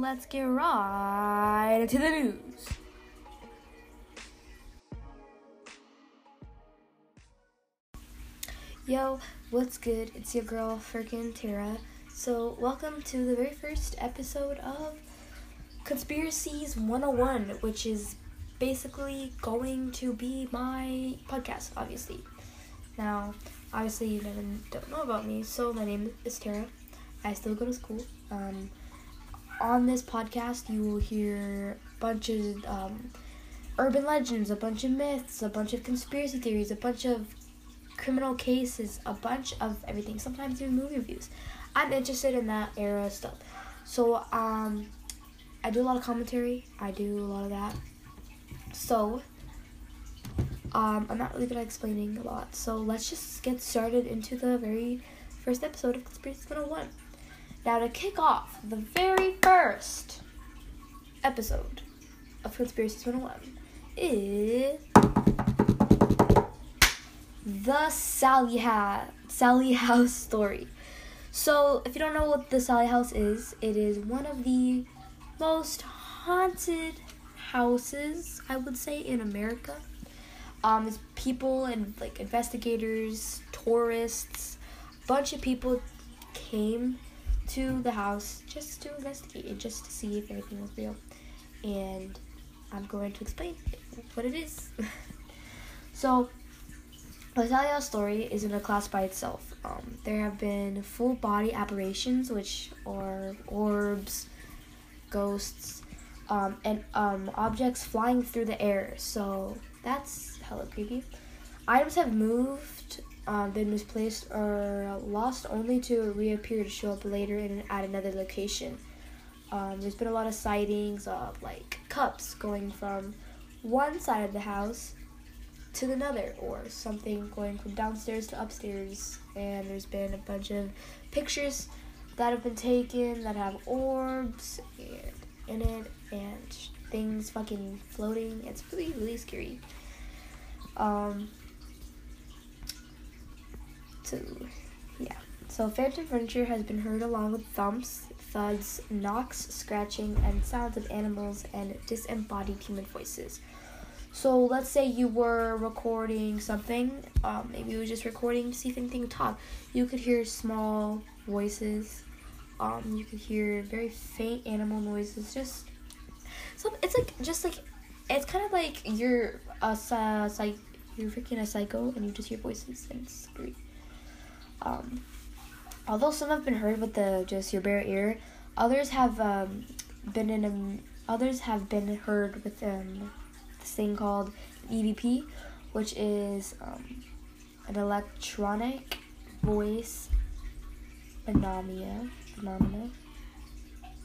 let's get right into the news. Yo, what's good? It's your girl, freaking Tara. So, welcome to the very first episode of Conspiracies 101, which is basically going to be my podcast, obviously. Now, obviously, you don't know about me, so my name is Tara. I still go to school. Um, on this podcast, you will hear a bunch of um, urban legends, a bunch of myths, a bunch of conspiracy theories, a bunch of criminal cases, a bunch of everything. Sometimes even movie reviews. I'm interested in that era stuff. So um, I do a lot of commentary. I do a lot of that. So um, I'm not really good at explaining a lot. So let's just get started into the very first episode of Conspiracy 101. Now to kick off the very first episode of Conspiracies 101 is the Sally, ha- Sallie House story. So, if you don't know what the Sally House is, it is one of the most haunted houses, I would say, in America. Um, it's people and like investigators, tourists, bunch of people came to the house just to investigate it, just to see if everything was real. And I'm going to explain what it is. so, House story is in a class by itself. Um, there have been full body apparitions, which are orbs, ghosts, um, and um, objects flying through the air. So that's hella creepy. Items have moved, um, been misplaced, or lost only to reappear to show up later in at another location. Um, there's been a lot of sightings of like cups going from one side of the house to another, or something going from downstairs to upstairs. And there's been a bunch of pictures that have been taken that have orbs and in it and things fucking floating. It's really really scary. Um. So, yeah. So phantom furniture has been heard along with thumps, thuds, knocks, scratching, and sounds of animals and disembodied human voices. So let's say you were recording something, um, maybe you were just recording to see if anything talk. You could hear small voices. Um, you could hear very faint animal noises. Just some. It's like just like it's kind of like you're a psych. You're freaking a psycho, and you just hear voices, and it's scary. Um, although some have been heard with the just your bare ear, others have um, been in a, others have been heard with um, this thing called EVP, which is um, an electronic voice phenomena. Phenomena.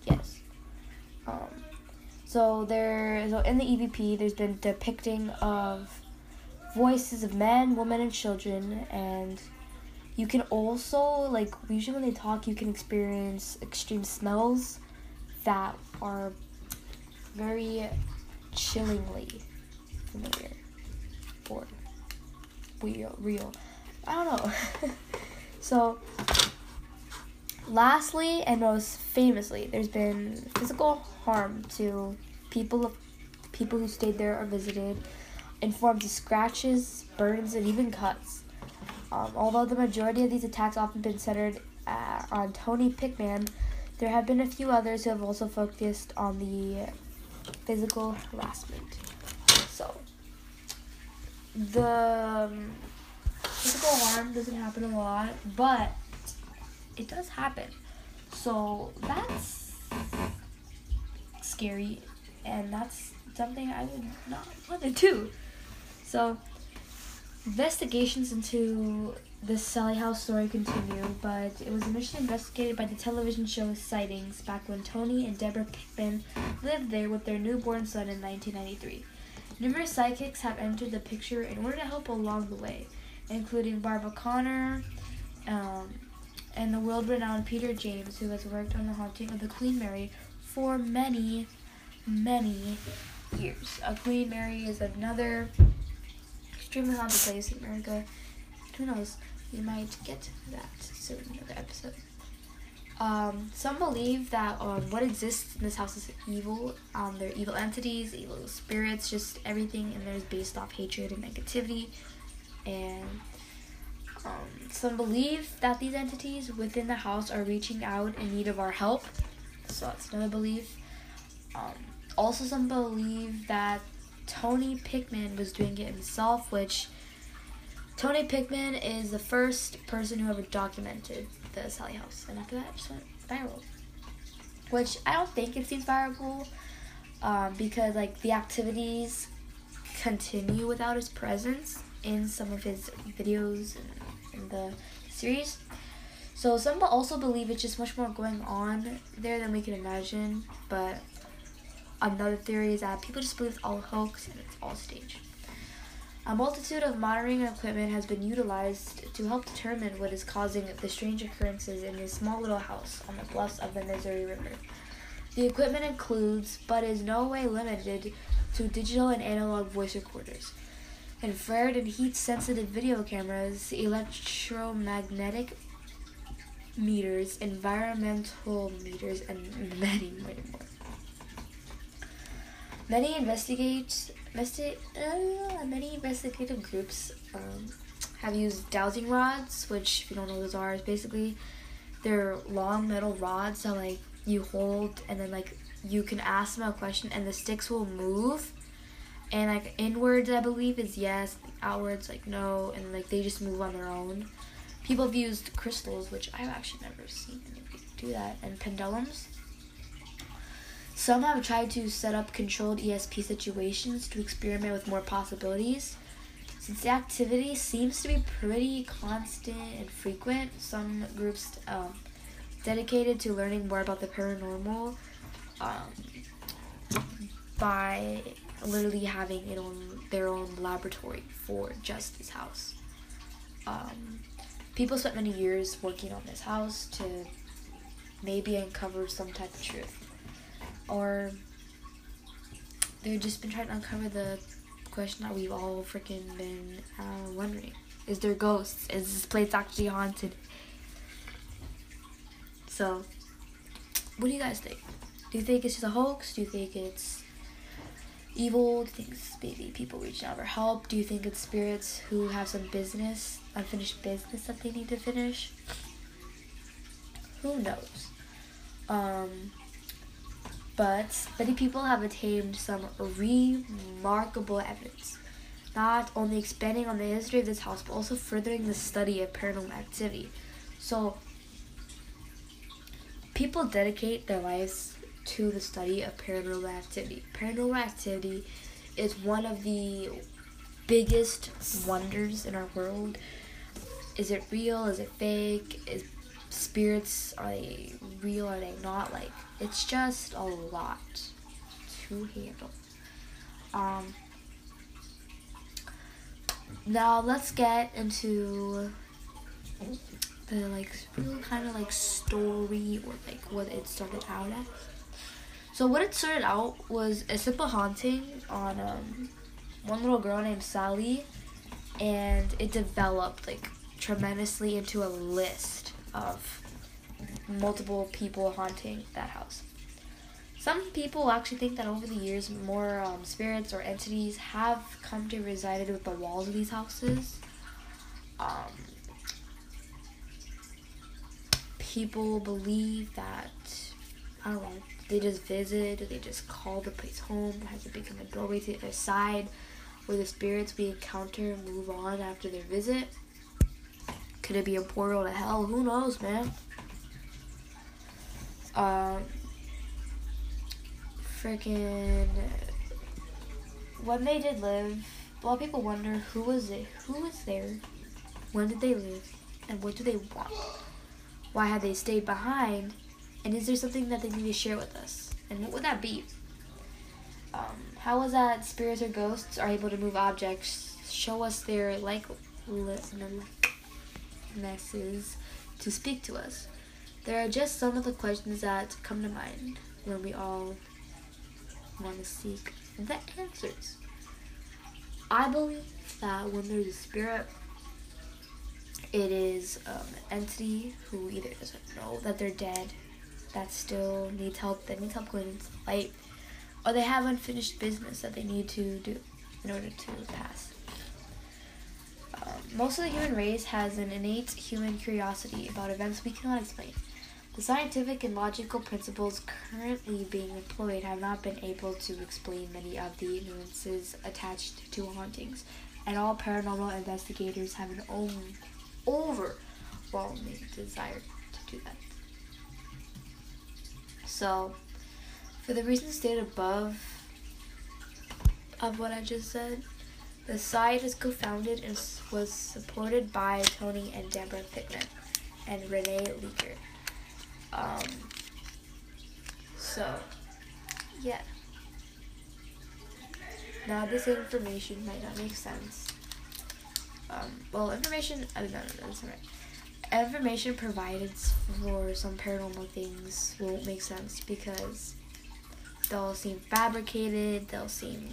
Yes. Um, so there, so in the EVP, there's been depicting of voices of men, women, and children, and you can also like usually when they talk, you can experience extreme smells that are very chillingly familiar or real. Real. I don't know. so, lastly and most famously, there's been physical harm to people of people who stayed there or visited in forms of scratches, burns, and even cuts. Um, although the majority of these attacks often been centered uh, on Tony Pickman, there have been a few others who have also focused on the physical harassment. So, the um, physical harm doesn't happen a lot, but it does happen. So, that's scary, and that's something I would not want to do. So, investigations into the Sally House story continue, but it was initially investigated by the television show Sightings back when Tony and Deborah Pickman lived there with their newborn son in 1993. Numerous psychics have entered the picture in order to help along the way, including Barbara Connor um, and the world renowned Peter James, who has worked on the haunting of the Queen Mary for many, many years. A Queen Mary is another extremely haunted place in America. Who knows? You might get that soon in another episode. Um, some believe that um, what exists in this house is evil. Um, they're evil entities, evil spirits, just everything in there is based off hatred and negativity. And um, some believe that these entities within the house are reaching out in need of our help. So that's another belief. Um, also, some believe that Tony Pickman was doing it himself, which Tony Pickman is the first person who ever documented the Sallie House, and after that, it just went viral. Which I don't think it seems viral, um, because like the activities continue without his presence in some of his videos and in the series. So some also believe it's just much more going on there than we can imagine, but another theory is that people just believe it's all a hoax and it's all staged. A multitude of monitoring equipment has been utilized to help determine what is causing the strange occurrences in this small little house on the bluffs of the Missouri River. The equipment includes, but is no way limited to, digital and analog voice recorders, infrared and heat sensitive video cameras, electromagnetic meters, environmental meters, and many, many more. Many investigate Investi- uh, many investigative groups um, have used dowsing rods, which, if you don't know what those are, is basically they're long metal rods that like you hold, and then like you can ask them a question, and the sticks will move. And like inwards, I believe is yes, outwards like no, and like they just move on their own. People have used crystals, which I've actually never seen anybody do that, and pendulums some have tried to set up controlled ESP situations to experiment with more possibilities. Since the activity seems to be pretty constant and frequent, some groups um, dedicated to learning more about the paranormal um, by literally having it on their own laboratory for just this house. Um, people spent many years working on this house to maybe uncover some type of truth or they've just been trying to uncover the question that we've all freaking been uh, wondering: Is there ghosts? Is this place actually haunted? So, what do you guys think? Do you think it's just a hoax? Do you think it's evil? Do you think it's maybe people reaching out for help? Do you think it's spirits who have some business, unfinished business that they need to finish? Who knows? Um, but many people have attained some remarkable evidence, not only expanding on the history of this house, but also furthering the study of paranormal activity. So, people dedicate their lives to the study of paranormal activity. Paranormal activity is one of the biggest wonders in our world. Is it real? Is it fake? Is spirits are they real? Are they not? Like it's just a lot to handle. Um, now let's get into the like real kind of like story or like what it started out as. So what it started out was a simple haunting on um, one little girl named Sally, and it developed like tremendously into a list of multiple people haunting that house. Some people actually think that over the years, more um, spirits or entities have come to reside with the walls of these houses. Um, people believe that, I don't know, they just visit, or they just call the place home, has it become a doorway to their side, where the spirits we encounter move on after their visit. Could it be a portal to hell? Who knows, man? Um, freaking when they did live, a lot of people wonder who was it, who was there, when did they live, and what do they want? Why had they stayed behind? And is there something that they need to share with us? And what would that be? Um, how was that spirits or ghosts are able to move objects, show us their like likenesses to speak to us? There are just some of the questions that come to mind when we all want to seek the answers. I believe that when there's a spirit, it is um, an entity who either doesn't know that they're dead, that still needs help, that needs help going into light, or they have unfinished business that they need to do in order to pass. Most of the human race has an innate human curiosity about events we cannot explain. The scientific and logical principles currently being employed have not been able to explain many of the nuances attached to hauntings, and all paranormal investigators have an own overwhelming desire to do that. So, for the reasons stated above of what I just said, the site is co-founded and was supported by Tony and Deborah Pickman and Renee Leaker. Um, so, yeah. Now, this information might not make sense. Um, well, information, I no, no, no, that's not right. Information provided for some paranormal things won't make sense because they'll seem fabricated, they'll seem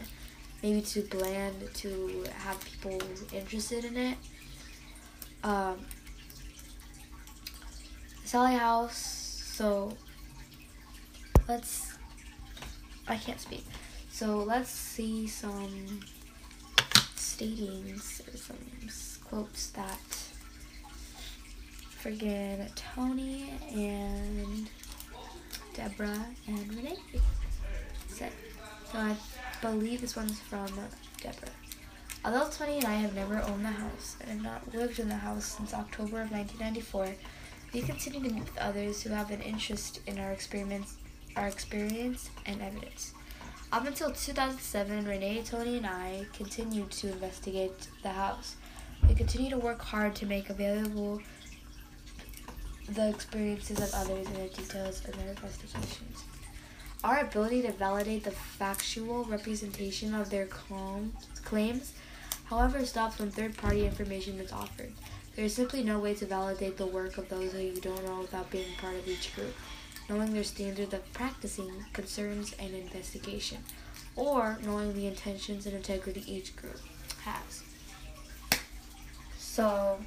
maybe too bland to have people interested in it. Um, Sallie House so let's I can't speak. So let's see some statings or some quotes that friggin' Tony and Deborah and Renee said. So I believe this one's from Deborah. Although Tony and I have never owned the house and have not lived in the house since October of 1994, we continue to meet with others who have an interest in our experiments, our experience and evidence. Up until 2007, Renee, Tony, and I continued to investigate the house. We continue to work hard to make available the experiences of others and the details of their investigations. Our ability to validate the factual representation of their claims, however, stops when third party information is offered. There is simply no way to validate the work of those who you don't know without being part of each group, knowing their standard of practicing, concerns, and investigation, or knowing the intentions and integrity each group has. So,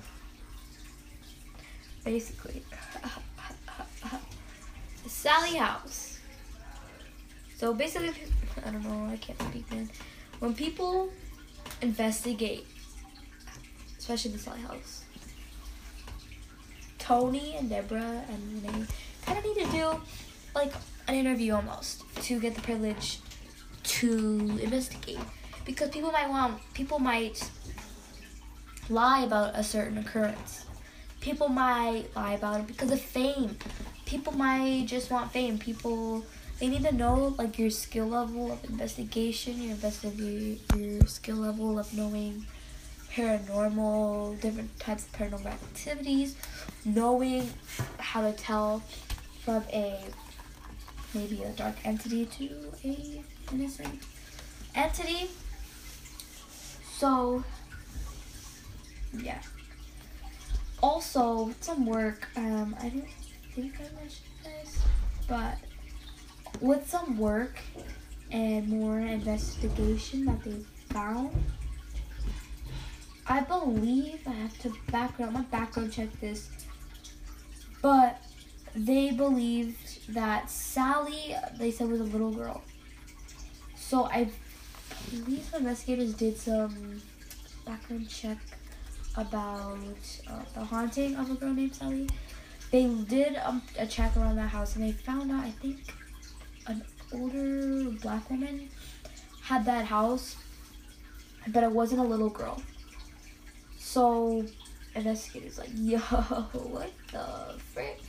basically, Sally House. So basically, I don't know, I can't speak, man. When people investigate, especially the Sallie House, Tony and Deborah and Renee kind of need to do like an interview almost to get the privilege to investigate because people might want people might lie about a certain occurrence. People might lie about it because of fame. People might just want fame. People they need to know like your skill level of investigation, your investigate your skill level of knowing paranormal, different types of paranormal activities, knowing how to tell from a maybe a dark entity to a innocent entity. So yeah. Also, some work. Um, I didn't think I mentioned this, but with some work and more investigation that they found I believe I have to background my background check this, but they believed that Sally they said was a little girl. So I believe the investigators did some background check about uh, the haunting of a girl named Sally. They did um, a check around that house and they found out I think an older black woman had that house, but it wasn't a little girl. So investigators like, yo, what the frick?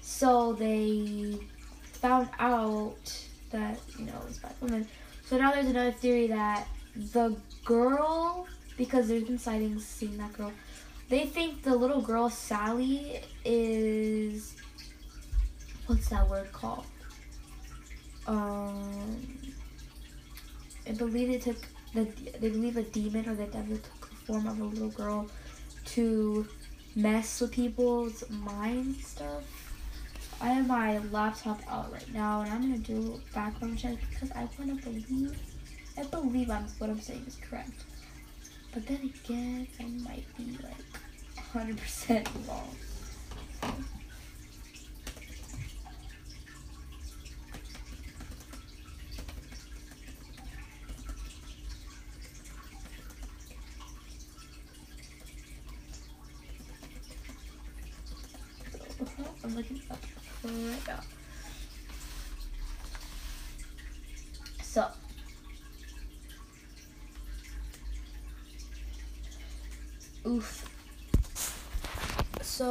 So they found out that, you know, it's black woman. So now there's another theory that the girl, because there's been sightings seeing that girl, they think the little girl Sally is what's that word called? Um I believe they took the they believe a demon or the devil took the form of a little girl to mess with people's mind stuff. I have my laptop out right now and I'm gonna do background check because I wanna believe I believe I'm what I'm saying is correct. But then again I might be like 100% wrong. I'm looking up right now. So, oof.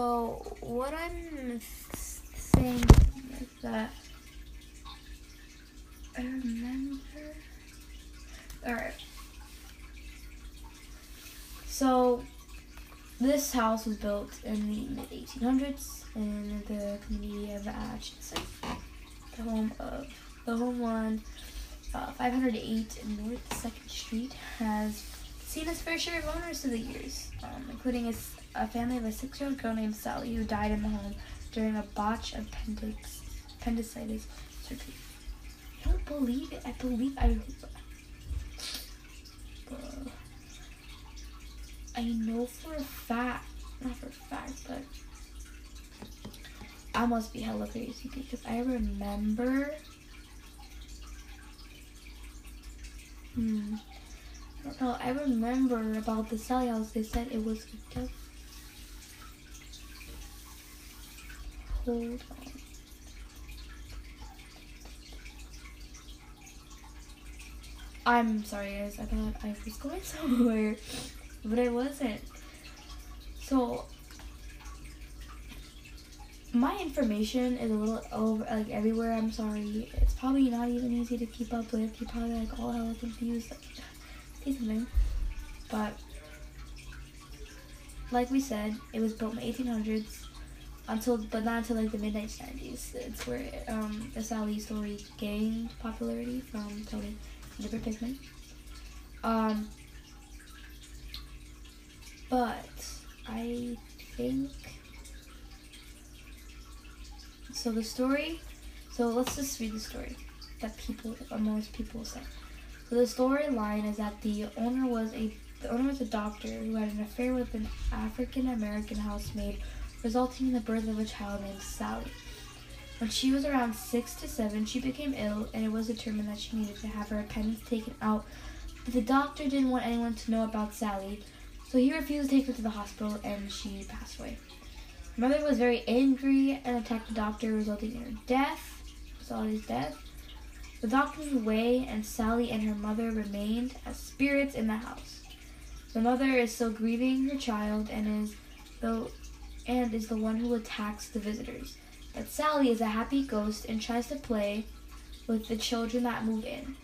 So, what I'm saying is that I remember. Alright. So, this house was built in the mid 1800s in the community of Atchison, the home of the home on uh, 508 North Second Street has seen its fair share of owners through the years, um, including a, a, family of a six-year-old girl named Sally who died in the home during a botch appendix, appendicitis surgery. I don't believe it. I believe I. I know for a fact, not for a fact, but I must be hella crazy because I remember. Hmm. I don't know. I remember about the Sally house. They said it was. Hold Oh on. I'm sorry, guys. I thought I was going somewhere, but I wasn't. So my information is a little over like everywhere. I'm sorry. It's probably not even easy to keep up with. You're probably like all hella confused. Say something. But like we said, it was built in the 1800s until, but not until like the mid 1990s. It's where um, the Sally story gained popularity from Tony Gilbert Pickman. Um, but I think so the story, so let's just read the story that people, or most people say. So the storyline is that the owner was a the owner was a doctor who had an affair with an African American housemaid, resulting in the birth of a child named Sally. When she was around six to seven, she became ill, and it was determined that she needed to have her appendix taken out. But the doctor didn't want anyone to know about Sally, so he refused to take her to the hospital, and she passed away. Mother was very angry and attacked the doctor, resulting in her death. Sally's death. The doctor was away, and Sally and her mother remained as spirits in the house. The mother is still grieving her child and is the and is the one who attacks the visitors. But Sally is a happy ghost and tries to play with the children that move in.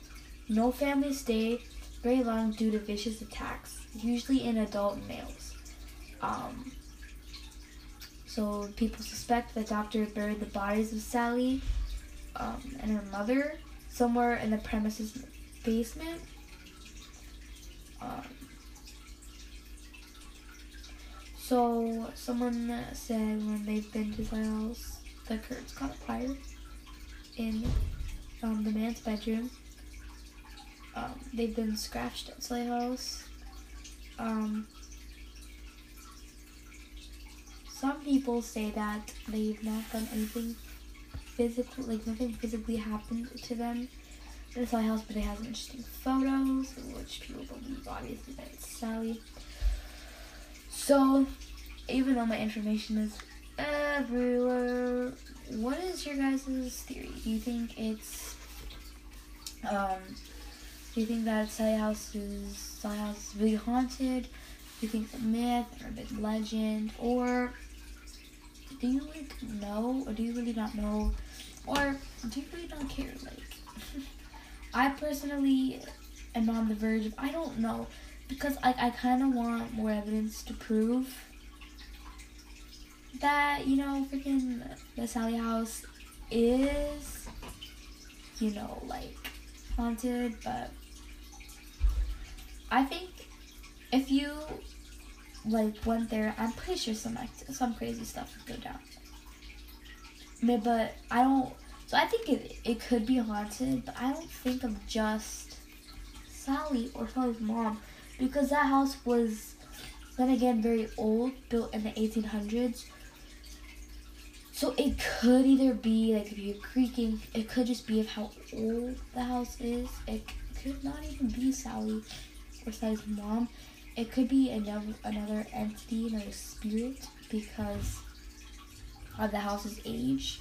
No families stay very long due to vicious attacks, usually in adult males. Um, so people suspect the doctor buried the bodies of Sally um, and her mother somewhere in the premises basement. Um, so someone said when they've been to house, the curtains caught fire in um, the man's bedroom. Um, they've been scratched at Slay House. Um, some people say that they've not done anything physical, like nothing physically happened to them in Sally house, but it has interesting photos, which people believe obviously that it's Sally. So, even though my information is everywhere, what is your guys' theory? Do you think it's um do you think that Sally House is Sally House is really haunted? Do you think it's a myth or a big legend? Or do you like know or do you really not know or do you really not care like i personally am on the verge of i don't know because i, I kind of want more evidence to prove that you know freaking the sally house is you know like haunted but i think if you like went there, I'm pretty sure some some crazy stuff would go down. But I don't. So I think it it could be haunted, but I don't think of just Sally or Sally's mom because that house was Then again, very old, built in the 1800s. So it could either be like if you're creaking, it could just be of how old the house is. It could not even be Sally or Sally's mom. It could be another another entity, another spirit, because of the house's age.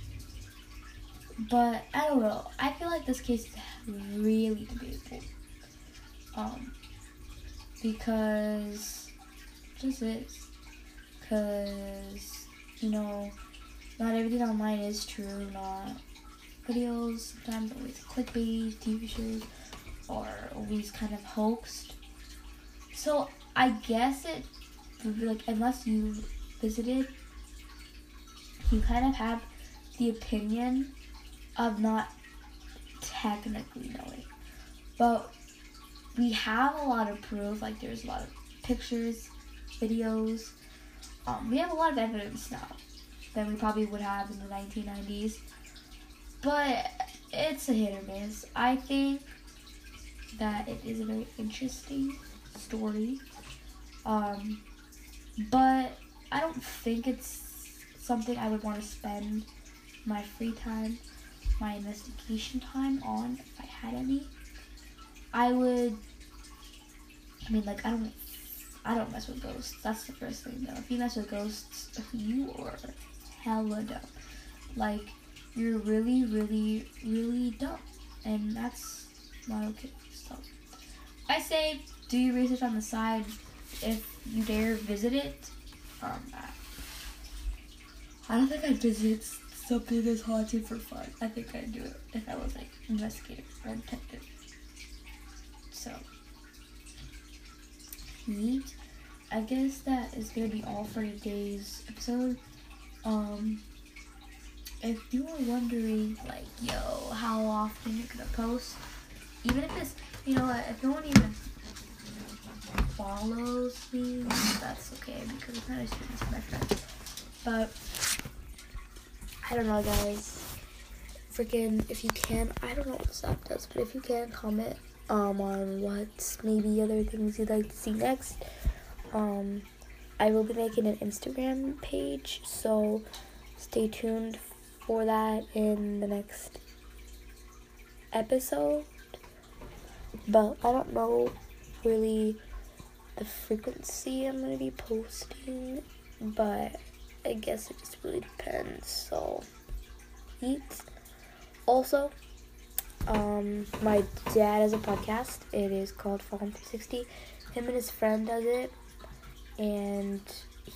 But I don't know. I feel like this case is really debatable. Um, because just is. Because you know, not everything online is true. Not videos sometimes always clickbait TV shows are always kind of hoaxed. So I guess it like unless you visited, you kind of have the opinion of not technically knowing. But we have a lot of proof, like there's a lot of pictures, videos. Um, we have a lot of evidence now than we probably would have in the 1990s. But it's a hit or miss. I think that it is a very interesting story. Um, but I don't think it's something I would want to spend my free time, my investigation time on if I had any. I would. I mean, like I don't. I don't mess with ghosts. That's the first thing though. If you mess with ghosts, you are hella dumb. Like you're really, really, really dumb, and that's not okay. So I say do your research on the side if you dare visit it. Um, I don't think I'd visit something that's haunted for fun. I think I'd do it if I was like investigator or detective. So, neat. I guess that is gonna be all for today's episode. Um, if you are wondering, like, yo, how often you're gonna post, even if it's, you know what, if no one even follows me, that's okay because I'm not a student to my friends. But I don't know, guys. Freaking, if you can, I don't know what this app does, but if you can, comment um on what maybe other things you'd like to see next. Um, I will be making an Instagram page, so stay tuned for that in the next episode. But I don't know really the frequency I'm gonna be posting, but I guess it just really depends. So, eat. Also, um, my dad has a podcast. It is called Fallen 360. Him and his friend does it, and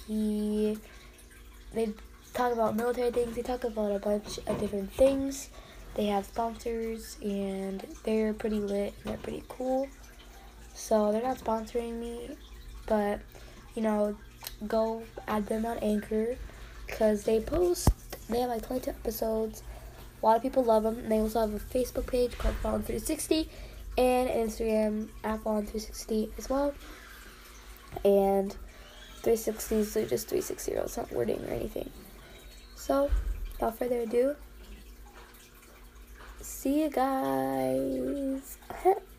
he they talk about military things. They talk about a bunch of different things. They have sponsors, and they're pretty lit and they're pretty cool. So they're not sponsoring me, but you know, go add them on Anchor because they post. They have like 22 episodes. A lot of people love them. And they also have a Facebook page called Fallen 360 and Instagram at Fallen 360 as well. And 360 is just 360. It's not wording or anything. So, without further ado, see you guys.